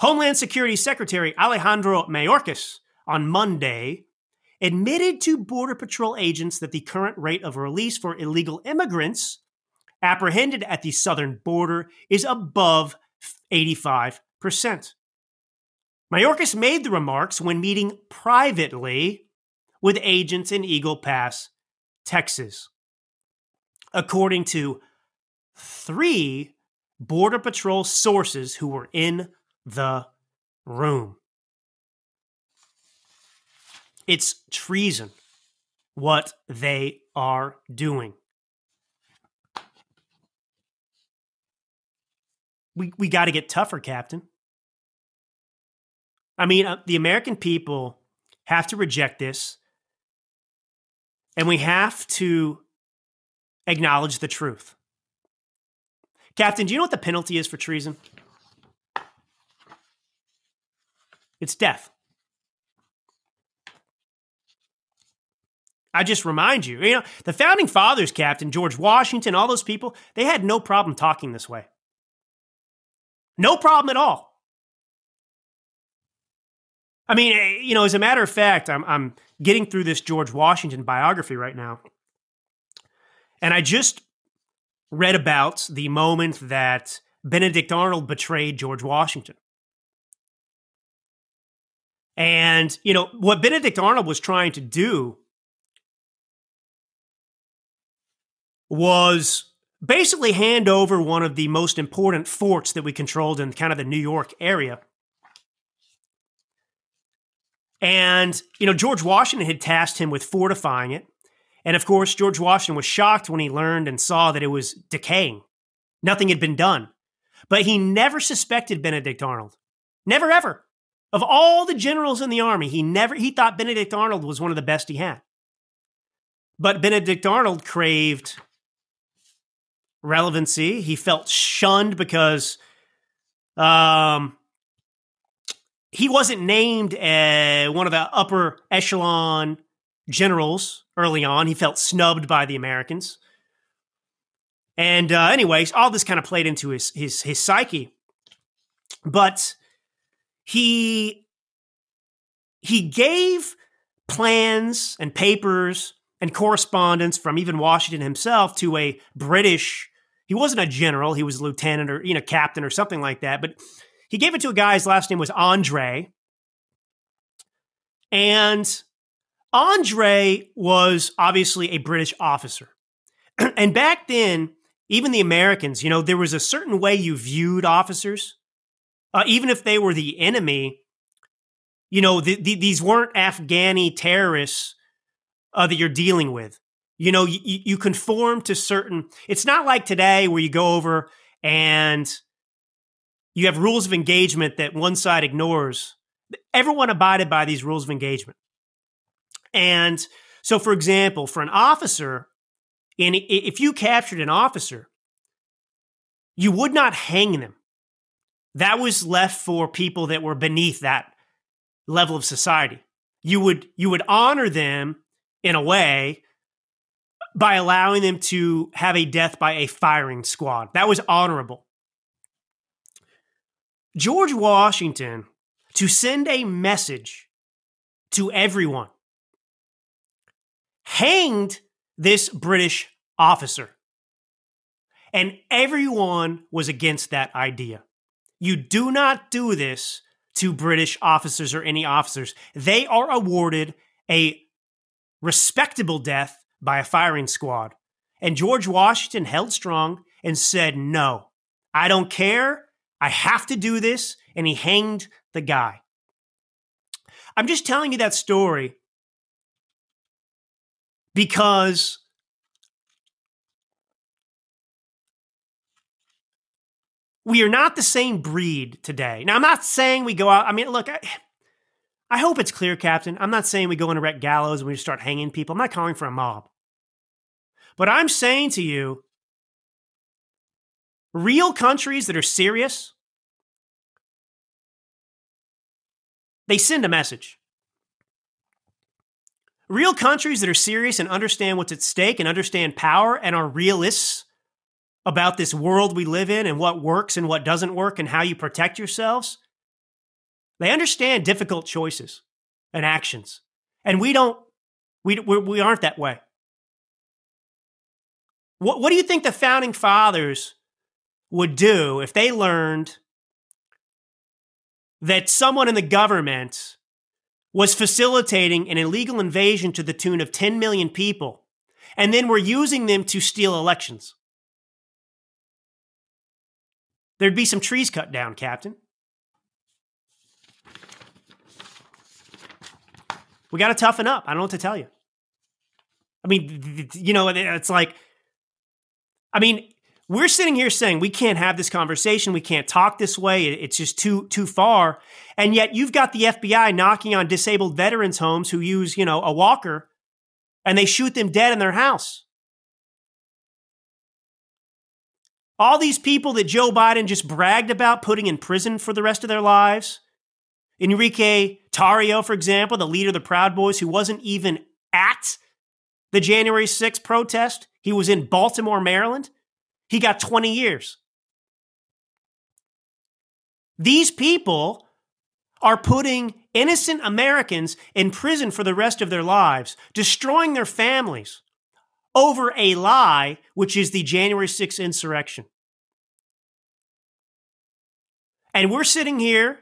Homeland Security Secretary Alejandro Mayorkas on Monday admitted to Border Patrol agents that the current rate of release for illegal immigrants apprehended at the southern border is above 85%. Mayorkas made the remarks when meeting privately with agents in Eagle Pass, Texas. According to three Border Patrol sources who were in the room. It's treason what they are doing. We, we got to get tougher, Captain. I mean, uh, the American people have to reject this, and we have to acknowledge the truth. Captain, do you know what the penalty is for treason? It's death. I just remind you, you know, the founding fathers, Captain, George Washington, all those people, they had no problem talking this way. No problem at all. I mean, eh, you know, as a matter of fact, I'm, I'm getting through this George Washington biography right now. And I just read about the moment that Benedict Arnold betrayed George Washington. And, you know, what Benedict Arnold was trying to do was basically hand over one of the most important forts that we controlled in kind of the New York area. And, you know, George Washington had tasked him with fortifying it. And of course, George Washington was shocked when he learned and saw that it was decaying. Nothing had been done. But he never suspected Benedict Arnold. Never ever. Of all the generals in the army, he never he thought Benedict Arnold was one of the best he had. But Benedict Arnold craved relevancy. He felt shunned because um, he wasn't named uh, one of the upper echelon generals early on. He felt snubbed by the Americans. And uh, anyways, all this kind of played into his his his psyche. But he he gave plans and papers and correspondence from even Washington himself to a British he wasn't a general, he was a lieutenant or you know captain or something like that, but he gave it to a guy his last name was Andre. And Andre was obviously a British officer. and back then, even the Americans, you know, there was a certain way you viewed officers. Uh, even if they were the enemy, you know, the, the, these weren't Afghani terrorists uh, that you're dealing with you know you, you conform to certain it's not like today where you go over and you have rules of engagement that one side ignores everyone abided by these rules of engagement and so for example for an officer and if you captured an officer you would not hang them that was left for people that were beneath that level of society you would you would honor them in a way by allowing them to have a death by a firing squad. That was honorable. George Washington, to send a message to everyone, hanged this British officer. And everyone was against that idea. You do not do this to British officers or any officers. They are awarded a respectable death by a firing squad. And George Washington held strong and said, No, I don't care. I have to do this. And he hanged the guy. I'm just telling you that story because we are not the same breed today. Now, I'm not saying we go out. I mean, look, I, I hope it's clear, Captain. I'm not saying we go and erect gallows and we start hanging people. I'm not calling for a mob. But I'm saying to you, real countries that are serious, they send a message. Real countries that are serious and understand what's at stake and understand power and are realists about this world we live in and what works and what doesn't work and how you protect yourselves, they understand difficult choices and actions. And we don't, we, we aren't that way. What, what do you think the founding fathers would do if they learned that someone in the government was facilitating an illegal invasion to the tune of 10 million people and then were using them to steal elections? There'd be some trees cut down, Captain. We got to toughen up. I don't know what to tell you. I mean, you know, it's like, I mean, we're sitting here saying we can't have this conversation, we can't talk this way, it's just too too far. And yet you've got the FBI knocking on disabled veterans homes who use, you know, a walker and they shoot them dead in their house. All these people that Joe Biden just bragged about putting in prison for the rest of their lives. Enrique Tarrio, for example, the leader of the Proud Boys, who wasn't even at the January 6th protest. He was in Baltimore, Maryland. He got 20 years. These people are putting innocent Americans in prison for the rest of their lives, destroying their families over a lie, which is the January 6th insurrection. And we're sitting here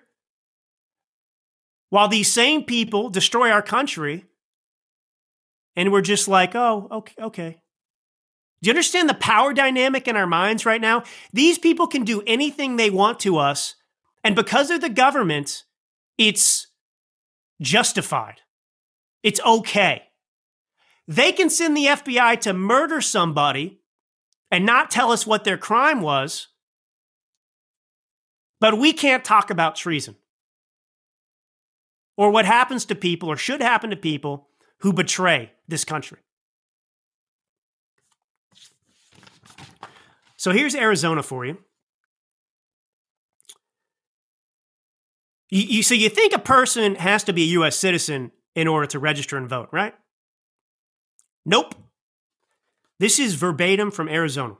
while these same people destroy our country, and we're just like, oh, okay, okay. Do you understand the power dynamic in our minds right now? These people can do anything they want to us, and because of the government, it's justified. It's okay. They can send the FBI to murder somebody and not tell us what their crime was, but we can't talk about treason or what happens to people or should happen to people who betray this country. So here's Arizona for you. You, you. So you think a person has to be a U.S. citizen in order to register and vote, right? Nope. This is verbatim from Arizona.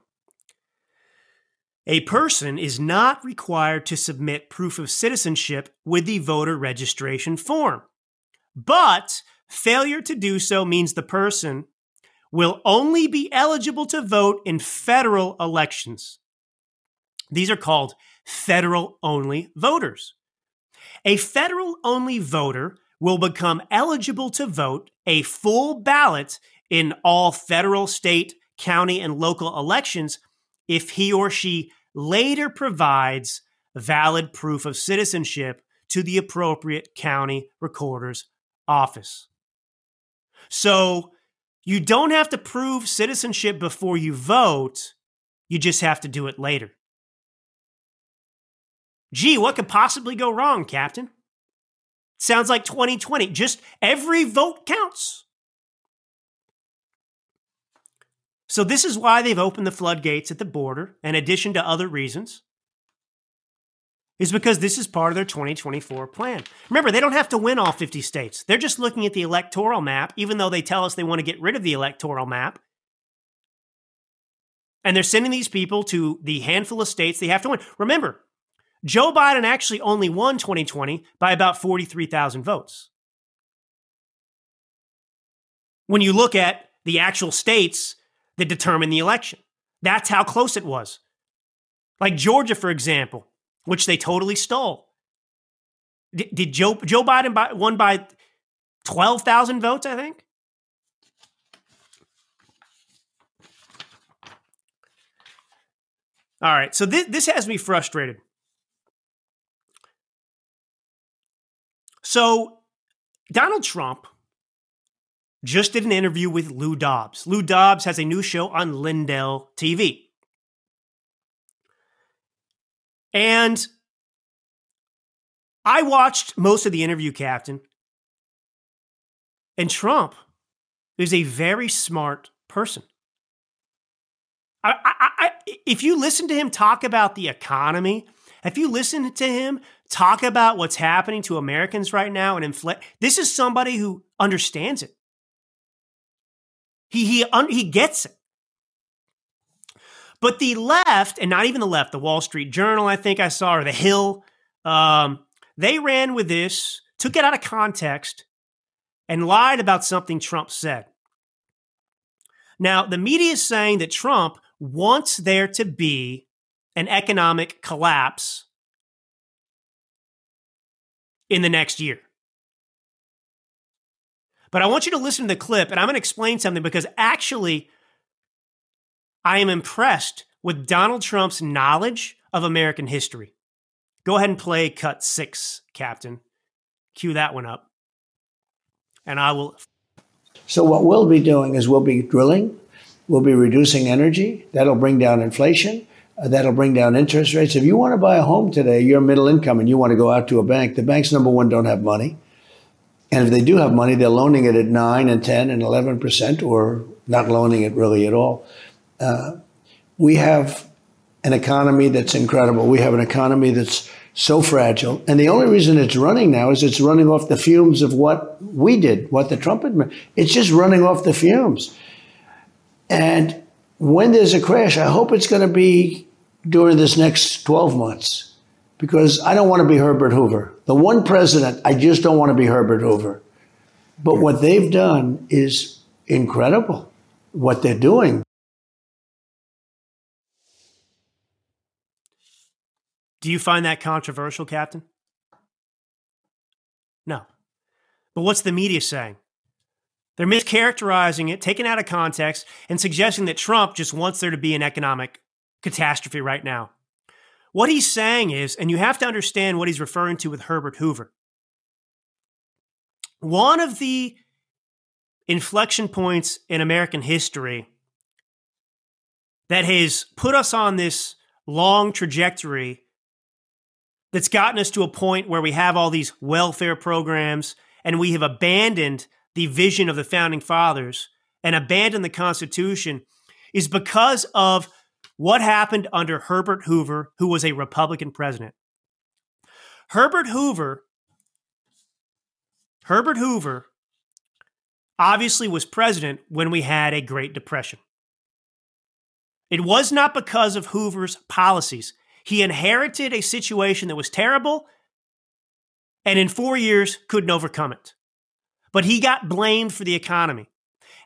A person is not required to submit proof of citizenship with the voter registration form. But failure to do so means the person will only be eligible to vote in federal elections. These are called federal only voters. A federal only voter will become eligible to vote a full ballot in all federal, state, county, and local elections if he or she later provides valid proof of citizenship to the appropriate county recorder's office. So you don't have to prove citizenship before you vote, you just have to do it later. Gee, what could possibly go wrong, Captain? Sounds like 2020. Just every vote counts. So, this is why they've opened the floodgates at the border, in addition to other reasons, is because this is part of their 2024 plan. Remember, they don't have to win all 50 states. They're just looking at the electoral map, even though they tell us they want to get rid of the electoral map. And they're sending these people to the handful of states they have to win. Remember, Joe Biden actually only won 2020 by about 43,000 votes. When you look at the actual states that determine the election. That's how close it was. Like Georgia, for example, which they totally stole. D- did Joe Joe Biden won by twelve thousand votes? I think. All right, so this this has me frustrated. So Donald Trump just did an interview with Lou Dobbs. Lou Dobbs has a new show on Lindell TV. And I watched most of the interview, Captain. And Trump is a very smart person. I, I, I, if you listen to him talk about the economy, if you listen to him talk about what's happening to Americans right now and inflate, this is somebody who understands it. He he un, he gets it. But the left, and not even the left, the Wall Street Journal, I think I saw, or the Hill, um, they ran with this, took it out of context, and lied about something Trump said. Now, the media is saying that Trump wants there to be an economic collapse in the next year. But I want you to listen to the clip and I'm going to explain something because actually, I am impressed with Donald Trump's knowledge of American history. Go ahead and play cut six, Captain. Cue that one up. And I will. So, what we'll be doing is we'll be drilling, we'll be reducing energy. That'll bring down inflation. Uh, that'll bring down interest rates. If you want to buy a home today, you're middle income and you want to go out to a bank, the banks, number one, don't have money. And if they do have money, they're loaning it at 9 and 10 and 11% or not loaning it really at all. We have an economy that's incredible. We have an economy that's so fragile. And the only reason it's running now is it's running off the fumes of what we did, what the Trump administration. It's just running off the fumes. And when there's a crash, I hope it's going to be during this next 12 months because I don't want to be Herbert Hoover. The one president, I just don't want to be Herbert Hoover. But what they've done is incredible, what they're doing. Do you find that controversial, Captain? No. But what's the media saying? They're mischaracterizing it, taken out of context, and suggesting that Trump just wants there to be an economic catastrophe right now. What he's saying is, and you have to understand what he's referring to with Herbert Hoover. One of the inflection points in American history that has put us on this long trajectory that's gotten us to a point where we have all these welfare programs and we have abandoned the vision of the founding fathers and abandoned the Constitution is because of what happened under Herbert Hoover, who was a Republican president. Herbert Hoover, Herbert Hoover obviously was president when we had a Great Depression. It was not because of Hoover's policies. He inherited a situation that was terrible and in four years couldn't overcome it. But he got blamed for the economy.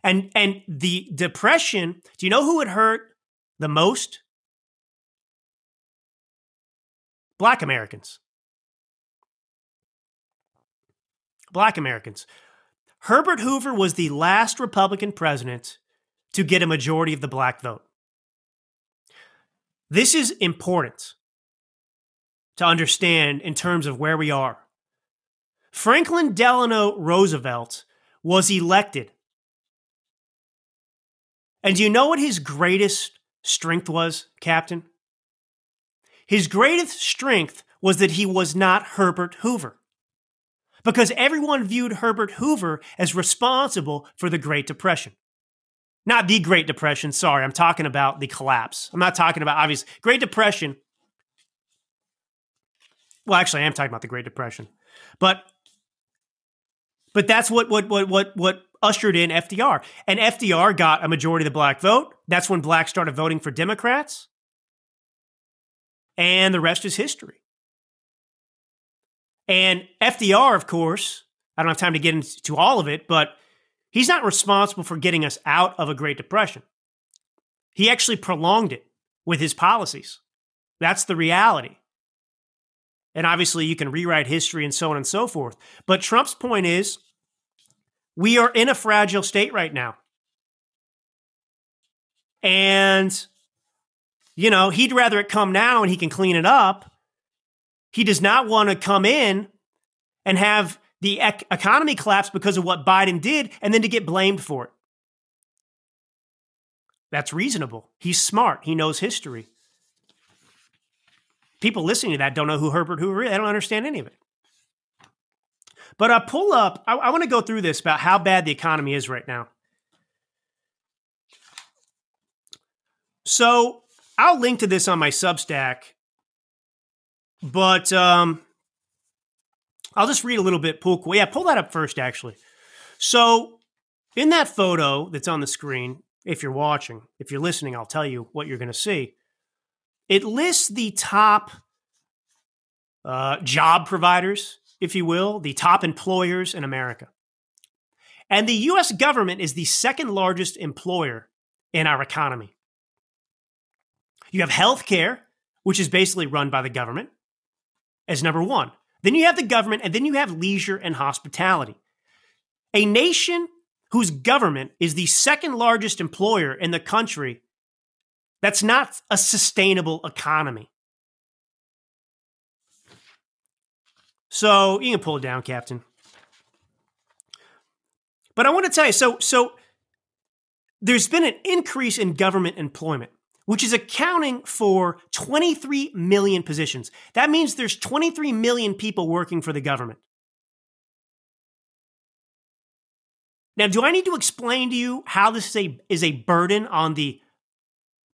And, and the depression, do you know who it hurt the most? Black Americans. Black Americans. Herbert Hoover was the last Republican president to get a majority of the black vote. This is important to understand in terms of where we are. Franklin Delano Roosevelt was elected. And do you know what his greatest strength was, Captain? His greatest strength was that he was not Herbert Hoover. Because everyone viewed Herbert Hoover as responsible for the Great Depression. Not the Great Depression, sorry, I'm talking about the collapse. I'm not talking about obvious Great Depression. Well, actually, I am talking about the Great Depression. But but that's what what what what what ushered in FDR. And FDR got a majority of the black vote. That's when blacks started voting for Democrats. And the rest is history. And FDR, of course, I don't have time to get into all of it, but he's not responsible for getting us out of a Great Depression. He actually prolonged it with his policies. That's the reality. And obviously, you can rewrite history and so on and so forth. But Trump's point is we are in a fragile state right now. And, you know, he'd rather it come now and he can clean it up. He does not want to come in and have the ec- economy collapsed because of what Biden did and then to get blamed for it. That's reasonable. He's smart. He knows history. People listening to that don't know who Herbert Hoover is. They don't understand any of it. But I pull up, I, I want to go through this about how bad the economy is right now. So I'll link to this on my Substack, but um, I'll just read a little bit. Pull, yeah, pull that up first, actually. So in that photo that's on the screen, if you're watching, if you're listening, I'll tell you what you're going to see. It lists the top uh, job providers if you will, the top employers in America. And the US government is the second largest employer in our economy. You have healthcare, which is basically run by the government, as number one. Then you have the government, and then you have leisure and hospitality. A nation whose government is the second largest employer in the country, that's not a sustainable economy. So you can pull it down, Captain. But I want to tell you so so there's been an increase in government employment, which is accounting for 23 million positions. That means there's 23 million people working for the government. Now, do I need to explain to you how this is a, is a burden on the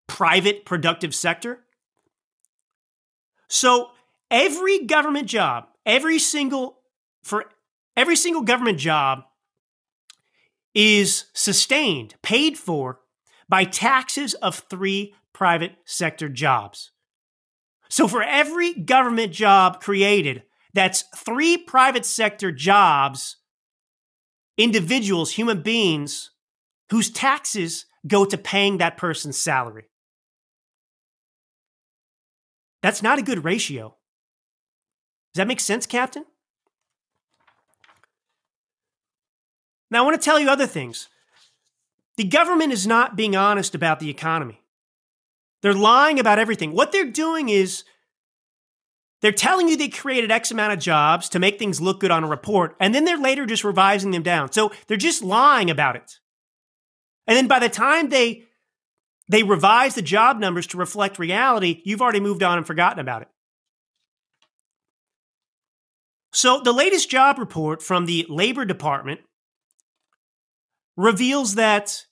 private productive sector? So, every government job, every single for every single government job is sustained, paid for by taxes of three private sector jobs. So for every government job created, that's three private sector jobs, individuals, human beings, whose taxes go to paying that person's salary. That's not a good ratio. Does that make sense, Captain? Now, I want to tell you other things. The government is not being honest about the economy. They're lying about everything. What they're doing is they're telling you they created X amount of jobs to make things look good on a report, and then they're later just revising them down. So they're just lying about it. And then by the time they they revise the job numbers to reflect reality, you've already moved on and forgotten about it. So the latest job report from the Labor Department reveals that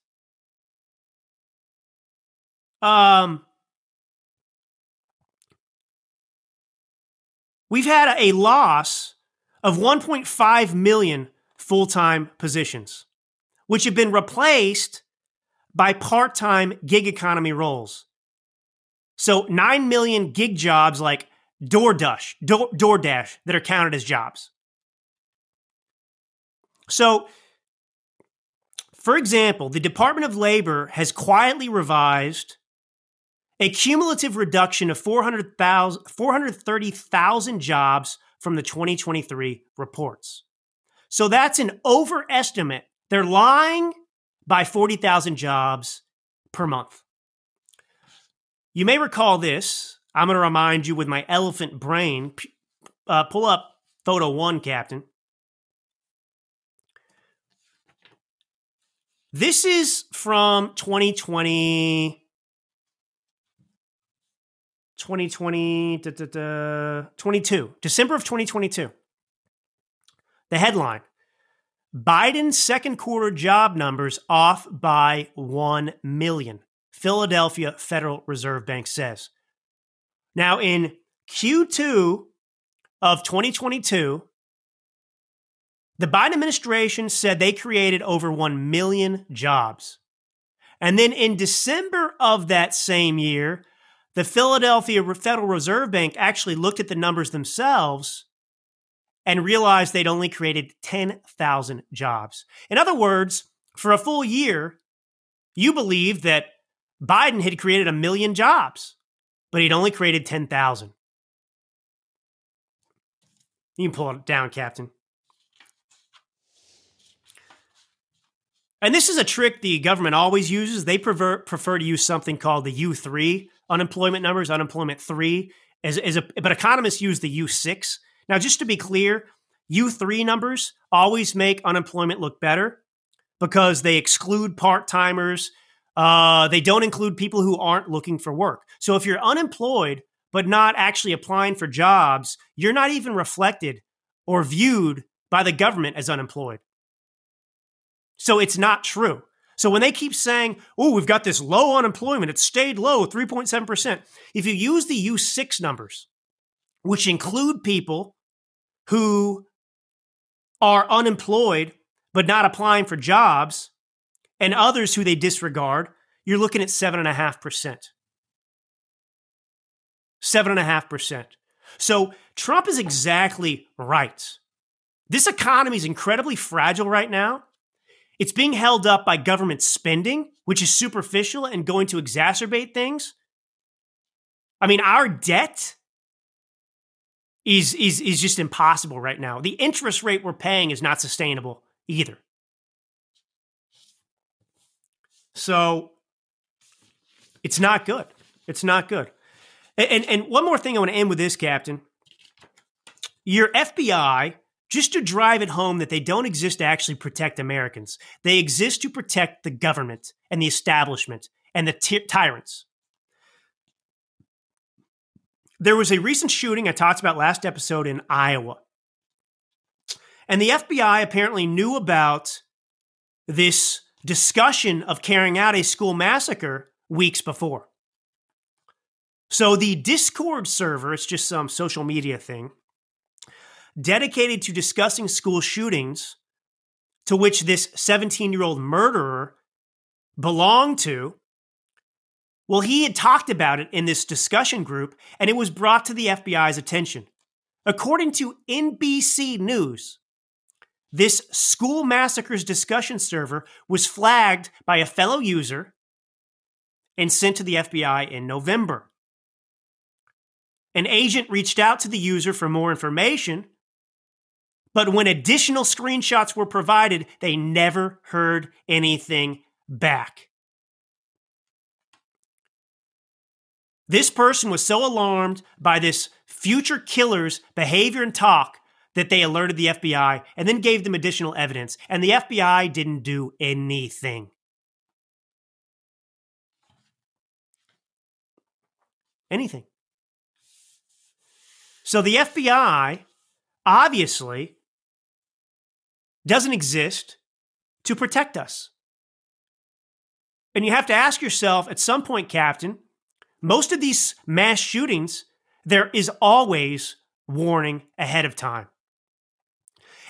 um, we've had a loss of 1.5 million full time positions, which have been replaced by part time gig economy roles. So, 9 million gig jobs like DoorDash, Door, DoorDash that are counted as jobs. So, for example, the Department of Labor has quietly revised a cumulative reduction of 430,000 jobs from the 2023 reports. So that's an overestimate. They're lying by 40,000 jobs per month. You may recall this. I'm going to remind you with my elephant brain. Uh, pull up photo one, Captain. This is from 2020. 2020, da, da, da, 22, December of 2022. The headline Biden's second quarter job numbers off by 1 million. Philadelphia Federal Reserve Bank says. Now, in Q2 of 2022, the Biden administration said they created over 1 million jobs. And then in December of that same year, the Philadelphia Federal Reserve Bank actually looked at the numbers themselves and realized they'd only created 10,000 jobs. In other words, for a full year, you believed that Biden had created a million jobs, but he'd only created 10,000. You can pull it down, Captain. And this is a trick the government always uses. They prefer, prefer to use something called the U3 unemployment numbers, unemployment three, as, as a, but economists use the U6. Now, just to be clear, U3 numbers always make unemployment look better because they exclude part timers. Uh, they don't include people who aren't looking for work. So if you're unemployed but not actually applying for jobs, you're not even reflected or viewed by the government as unemployed. So it's not true. So when they keep saying, oh, we've got this low unemployment, it stayed low, 3.7%. If you use the U6 numbers, which include people who are unemployed but not applying for jobs, and others who they disregard, you're looking at 7.5%. 7.5%. So Trump is exactly right. This economy is incredibly fragile right now. It's being held up by government spending, which is superficial and going to exacerbate things. I mean, our debt is, is, is just impossible right now. The interest rate we're paying is not sustainable either. So it's not good. It's not good. And, and, and one more thing I want to end with this, Captain. Your FBI just to drive it home that they don't exist to actually protect Americans. They exist to protect the government and the establishment and the ty- tyrants. There was a recent shooting I talked about last episode in Iowa. And the FBI apparently knew about this discussion of carrying out a school massacre weeks before. So the Discord server, it's just some social media thing, dedicated to discussing school shootings to which this 17 year old murderer belonged to. Well, he had talked about it in this discussion group, and it was brought to the FBI's attention. According to NBC News, this school massacres discussion server was flagged by a fellow user and sent to the FBI in November. An agent reached out to the user for more information, but when additional screenshots were provided, they never heard anything back. This person was so alarmed by this future killer's behavior and talk that they alerted the FBI and then gave them additional evidence, and the FBI didn't do anything. Anything. So the FBI obviously doesn't exist to protect us. And you have to ask yourself at some point, Captain, most of these mass shootings, there is always warning ahead of time.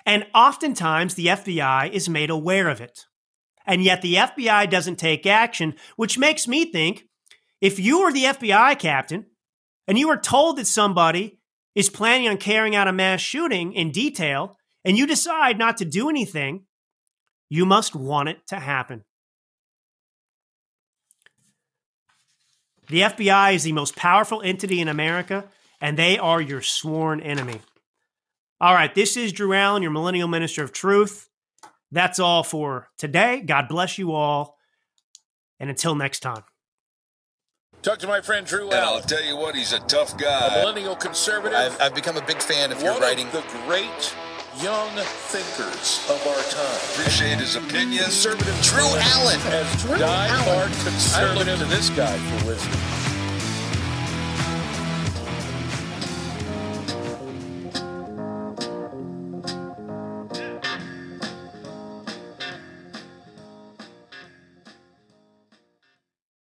And oftentimes the FBI is made aware of it. And yet the FBI doesn't take action, which makes me think if you are the FBI captain and you are told that somebody is planning on carrying out a mass shooting in detail and you decide not to do anything, you must want it to happen. The FBI is the most powerful entity in America, and they are your sworn enemy. All right, this is Drew Allen, your millennial minister of truth. That's all for today. God bless you all. And until next time. Talk to my friend Drew And I'll tell you what, he's a tough guy. a guy. millennial conservative. I've, I've become a big fan of your one writing. of the great young thinkers of our time. Appreciate his opinions. Conservative Drew Allen. as die-hard conservative. To this guy for wisdom.